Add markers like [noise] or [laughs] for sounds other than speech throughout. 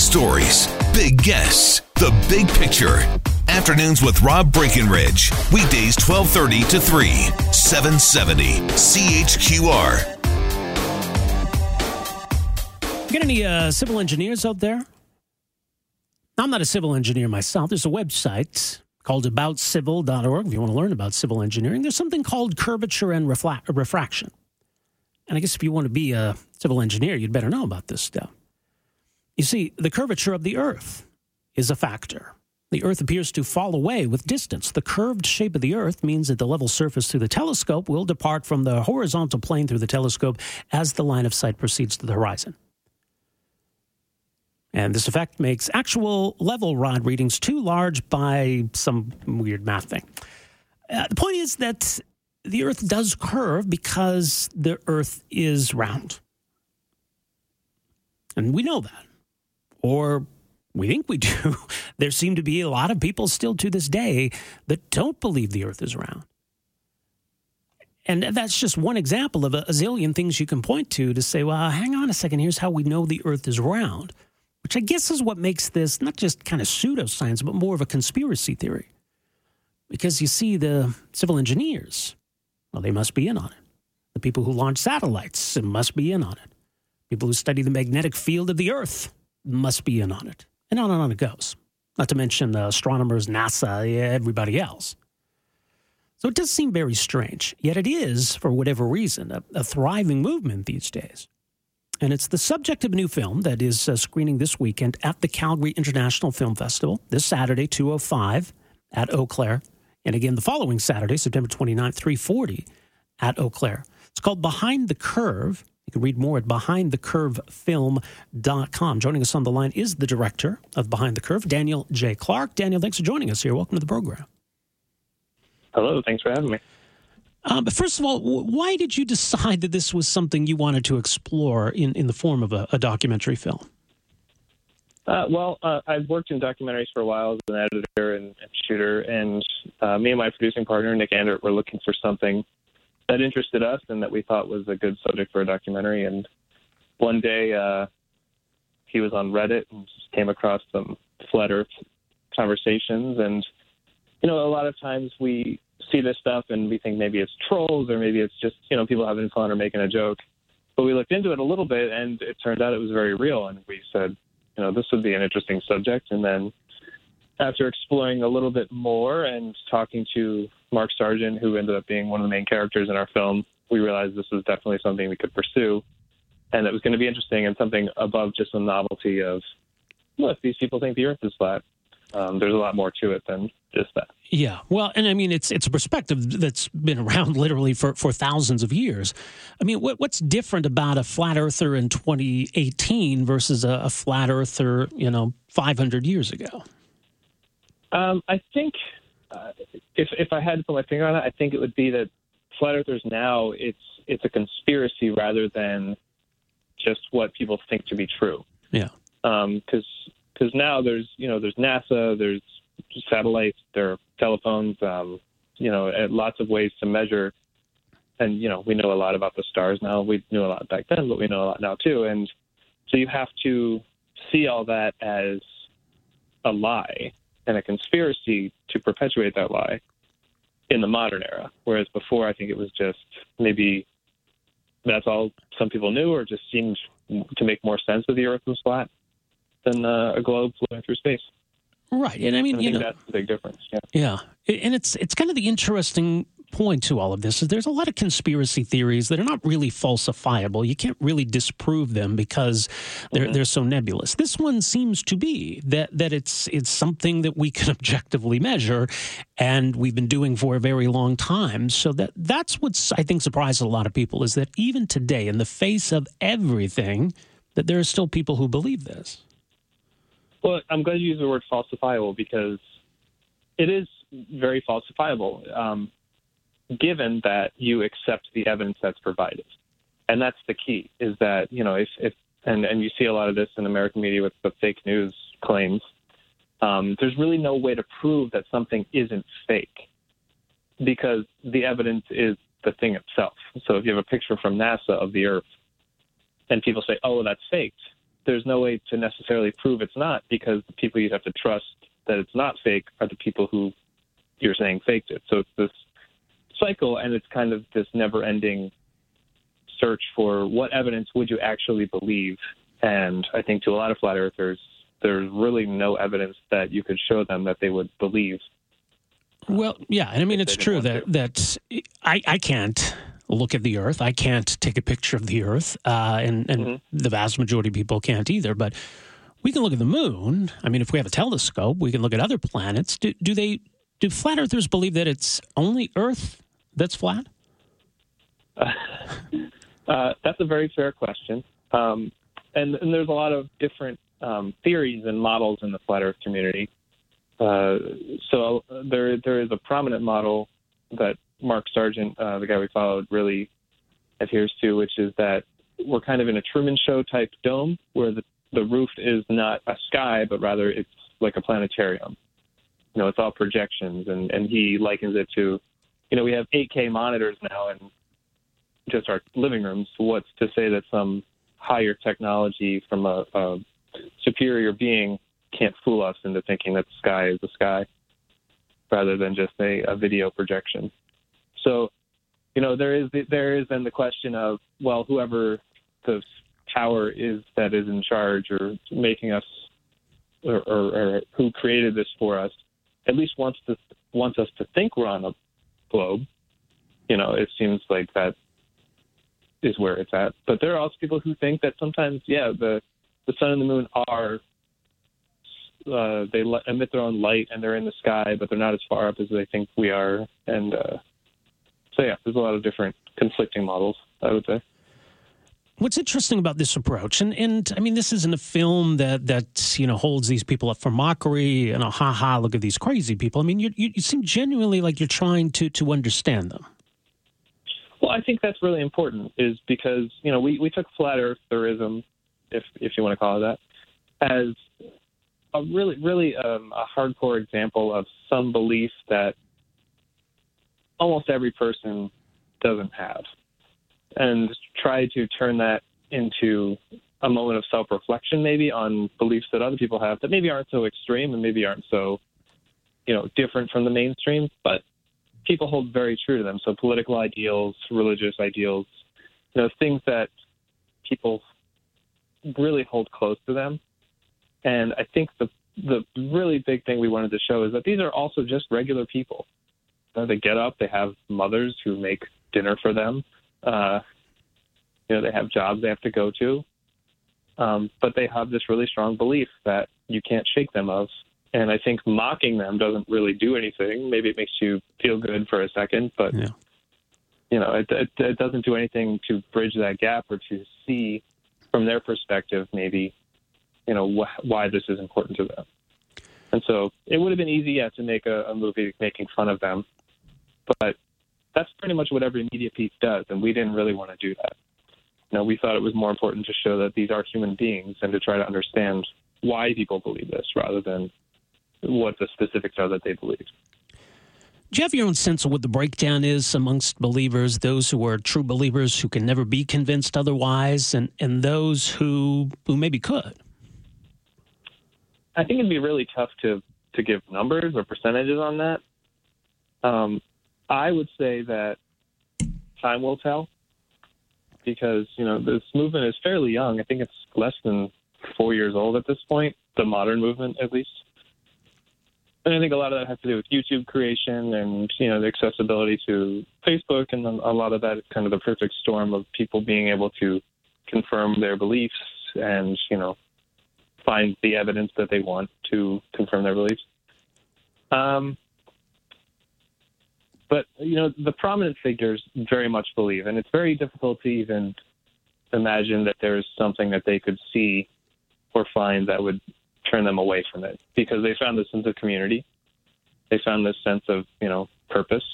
stories, big guests, the big picture. Afternoons with Rob Breckenridge. Weekdays 1230 to 3, 770 CHQR. Got any uh, civil engineers out there? I'm not a civil engineer myself. There's a website called aboutcivil.org if you want to learn about civil engineering. There's something called curvature and refla- refraction. And I guess if you want to be a civil engineer, you'd better know about this stuff. You see, the curvature of the Earth is a factor. The Earth appears to fall away with distance. The curved shape of the Earth means that the level surface through the telescope will depart from the horizontal plane through the telescope as the line of sight proceeds to the horizon. And this effect makes actual level rod readings too large by some weird math thing. Uh, the point is that the Earth does curve because the Earth is round. And we know that. Or we think we do. [laughs] there seem to be a lot of people still to this day that don't believe the Earth is round. And that's just one example of a, a zillion things you can point to to say, well, hang on a second, here's how we know the Earth is round, which I guess is what makes this not just kind of pseudoscience, but more of a conspiracy theory. Because you see, the civil engineers, well, they must be in on it. The people who launch satellites must be in on it. People who study the magnetic field of the Earth must be in on it. And on and on it goes. Not to mention the astronomers, NASA, everybody else. So it does seem very strange. Yet it is, for whatever reason, a, a thriving movement these days. And it's the subject of a new film that is uh, screening this weekend at the Calgary International Film Festival this Saturday, 205 at Eau Claire. And again, the following Saturday, September 29th, 340 at Eau Claire. It's called Behind the Curve. You can read more at behindthecurvefilm.com. Joining us on the line is the director of Behind the Curve, Daniel J. Clark. Daniel, thanks for joining us here. Welcome to the program. Hello, thanks for having me. Uh, but first of all, why did you decide that this was something you wanted to explore in, in the form of a, a documentary film? Uh, well, uh, I've worked in documentaries for a while as an editor and, and shooter, and uh, me and my producing partner, Nick Andert, were looking for something that interested us and that we thought was a good subject for a documentary. And one day uh, he was on Reddit and just came across some flat Earth conversations. And, you know, a lot of times we see this stuff and we think maybe it's trolls or maybe it's just, you know, people having fun or making a joke. But we looked into it a little bit and it turned out it was very real. And we said, you know, this would be an interesting subject. And then after exploring a little bit more and talking to Mark Sargent, who ended up being one of the main characters in our film, we realized this was definitely something we could pursue and it was going to be interesting and something above just the novelty of, look, these people think the earth is flat, um, there's a lot more to it than just that. Yeah, well, and I mean, it's it's a perspective that's been around [laughs] literally for, for thousands of years. I mean, what, what's different about a flat earther in 2018 versus a, a flat earther, you know, 500 years ago? Um, I think uh, if if I had to put my finger on it, I think it would be that flat earthers now it's it's a conspiracy rather than just what people think to be true. Yeah. Because um, because now there's you know there's NASA, there's satellites, there are telephones, um, you know, lots of ways to measure. And you know, we know a lot about the stars now. We knew a lot back then, but we know a lot now too. And so you have to see all that as a lie and a conspiracy to perpetuate that lie in the modern era. Whereas before, I think it was just maybe that's all some people knew, or just seemed to make more sense that the Earth was flat than uh, a globe flowing through space. Right, and I mean, I you know, that's the big difference. Yeah. Yeah, and it's it's kind of the interesting point to all of this is there's a lot of conspiracy theories that are not really falsifiable. You can't really disprove them because they're mm-hmm. they're so nebulous. This one seems to be that that it's it's something that we can [laughs] objectively measure, and we've been doing for a very long time. So that that's what's I think surprises a lot of people is that even today, in the face of everything, that there are still people who believe this. Well, I'm going to use the word falsifiable because it is very falsifiable. Um, given that you accept the evidence that's provided. And that's the key is that, you know, if, if and, and you see a lot of this in American media with the fake news claims, um, there's really no way to prove that something isn't fake because the evidence is the thing itself. So if you have a picture from NASA of the Earth and people say, oh, that's faked, there's no way to necessarily prove it's not because the people you'd have to trust that it's not fake are the people who you're saying faked it. So it's this cycle, and it's kind of this never-ending search for what evidence would you actually believe. And I think to a lot of flat earthers, there's really no evidence that you could show them that they would believe. Well, yeah, and I mean it's true that to. that I I can't look at the Earth. I can't take a picture of the Earth, uh, and and mm-hmm. the vast majority of people can't either. But we can look at the moon. I mean, if we have a telescope, we can look at other planets. Do, do they? Do flat earthers believe that it's only Earth that's flat? [laughs] Uh, that's a very fair question, um, and, and, there's a lot of different um, theories and models in the flat Earth community. Uh, so there there is a prominent model that Mark Sargent, uh, the guy we followed, really adheres to, which is that we're kind of in a Truman Show type dome where the the roof is not a sky, but rather it's like a planetarium. You know, it's all projections, and and he likens it to, you know, we have 8K monitors now in just our living rooms. What's to say that some higher technology from a, a superior being can't fool us into thinking that the sky is the sky, rather than just a, a video projection. So, you know, there is there is then the question of well, whoever the power is that is in charge or making us or, or, or who created this for us at least wants to wants us to think we're on a globe. You know, it seems like that is where it's at. But there are also people who think that sometimes, yeah, the the sun and the moon are uh, they emit their own light and they're in the sky, but they're not as far up as they think we are. And uh, so, yeah, there's a lot of different conflicting models. I would say. What's interesting about this approach, and, and I mean, this isn't a film that that you know holds these people up for mockery and a ha ha look at these crazy people. I mean, you, you, seem genuinely like you're trying to to understand them. Well, I think that's really important, is because you know we we took flat eartherism, if if you want to call it that, as a really really um, a hardcore example of some belief that almost every person doesn't have and try to turn that into a moment of self reflection, maybe on beliefs that other people have that maybe aren't so extreme and maybe aren't so, you know, different from the mainstream, but people hold very true to them. So political ideals, religious ideals, you know, things that people really hold close to them. And I think the the really big thing we wanted to show is that these are also just regular people. They get up, they have mothers who make dinner for them uh, you know, they have jobs they have to go to, um, but they have this really strong belief that you can't shake them of. And I think mocking them doesn't really do anything. Maybe it makes you feel good for a second, but yeah. you know, it, it, it doesn't do anything to bridge that gap or to see from their perspective, maybe, you know, wh- why this is important to them. And so it would have been easy, yeah, to make a, a movie making fun of them, but that's pretty much what every media piece does, and we didn't really want to do that. You know, we thought it was more important to show that these are human beings and to try to understand why people believe this rather than what the specifics are that they believe. Do you have your own sense of what the breakdown is amongst believers, those who are true believers who can never be convinced otherwise, and, and those who who maybe could? I think it'd be really tough to to give numbers or percentages on that. Um, I would say that time will tell because, you know, this movement is fairly young. I think it's less than four years old at this point, the modern movement at least. And I think a lot of that has to do with YouTube creation and, you know, the accessibility to Facebook. And a lot of that is kind of the perfect storm of people being able to confirm their beliefs and, you know, find the evidence that they want to confirm their beliefs. Um, but you know, the prominent figures very much believe, and it's very difficult to even imagine that there is something that they could see or find that would turn them away from it because they found this sense of community. They found this sense of, you know, purpose.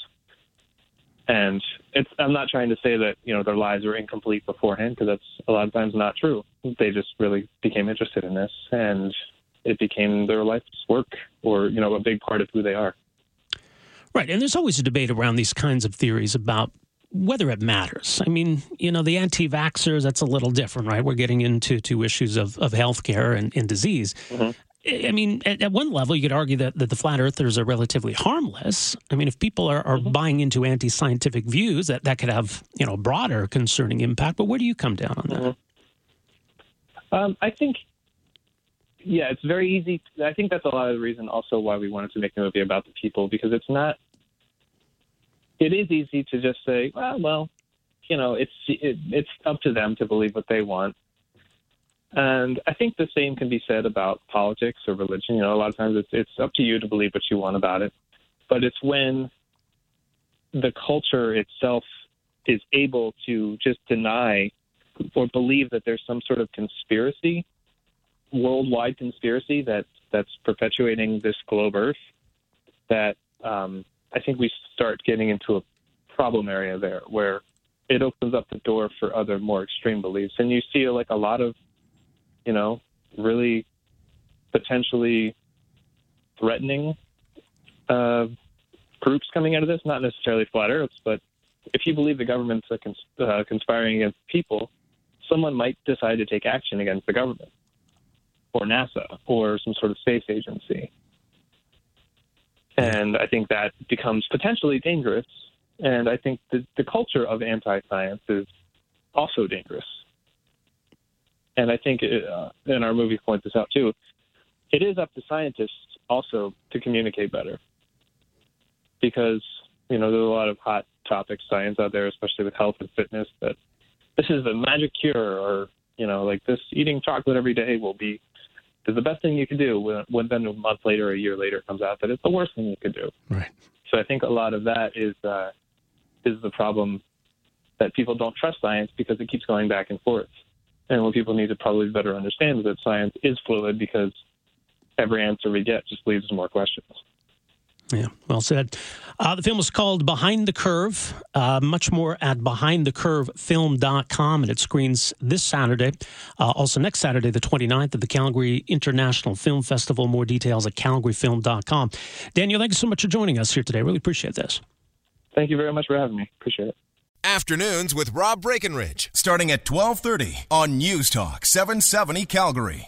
And it's, I'm not trying to say that, you know, their lives were incomplete beforehand because that's a lot of times not true. They just really became interested in this and it became their life's work or, you know, a big part of who they are. Right. And there's always a debate around these kinds of theories about whether it matters. I mean, you know, the anti vaxxers, that's a little different, right? We're getting into to issues of, of healthcare and, and disease. Mm-hmm. I mean, at, at, one level, you could argue that, that the flat earthers are relatively harmless. I mean, if people are, are mm-hmm. buying into anti scientific views, that, that could have, you know, broader concerning impact. But where do you come down on that? Mm-hmm. Um, I think, yeah, it's very easy. I think that's a lot of the reason also why we wanted to make a movie about the people because it's not, it is easy to just say, well, well, you know, it's it, it's up to them to believe what they want. And I think the same can be said about politics or religion. You know, a lot of times it's it's up to you to believe what you want about it. But it's when the culture itself is able to just deny or believe that there's some sort of conspiracy, worldwide conspiracy that that's perpetuating this globe Earth, that um, I think we start getting into a problem area there where it opens up the door for other more extreme beliefs, and you see like a lot of you know, really potentially threatening uh, groups coming out of this. Not necessarily flat Earths, but if you believe the government's uh, cons- uh, conspiring against people, someone might decide to take action against the government or NASA or some sort of space agency. And I think that becomes potentially dangerous. And I think the, the culture of anti science is also dangerous and I think, it, uh, and our movie points this out too, it is up to scientists also to communicate better. Because, you know, there's a lot of hot topic science out there, especially with health and fitness, that this is the magic cure, or, you know, like this eating chocolate every day will be is the best thing you can do when, when then a month later, a year later comes out that it's the worst thing you could do. Right. So I think a lot of that is uh, is the problem that people don't trust science because it keeps going back and forth. And what people need to probably better understand is that science is fluid because every answer we get just leaves more questions. Yeah, well said. Uh, the film is called Behind the Curve. Uh, much more at behindthecurvefilm.com, and it screens this Saturday. Uh, also, next Saturday, the 29th, at the Calgary International Film Festival. More details at calgaryfilm.com. Daniel, thank you so much for joining us here today. Really appreciate this. Thank you very much for having me. Appreciate it. Afternoons with Rob Breckenridge, starting at 1230 on News Talk 770 Calgary.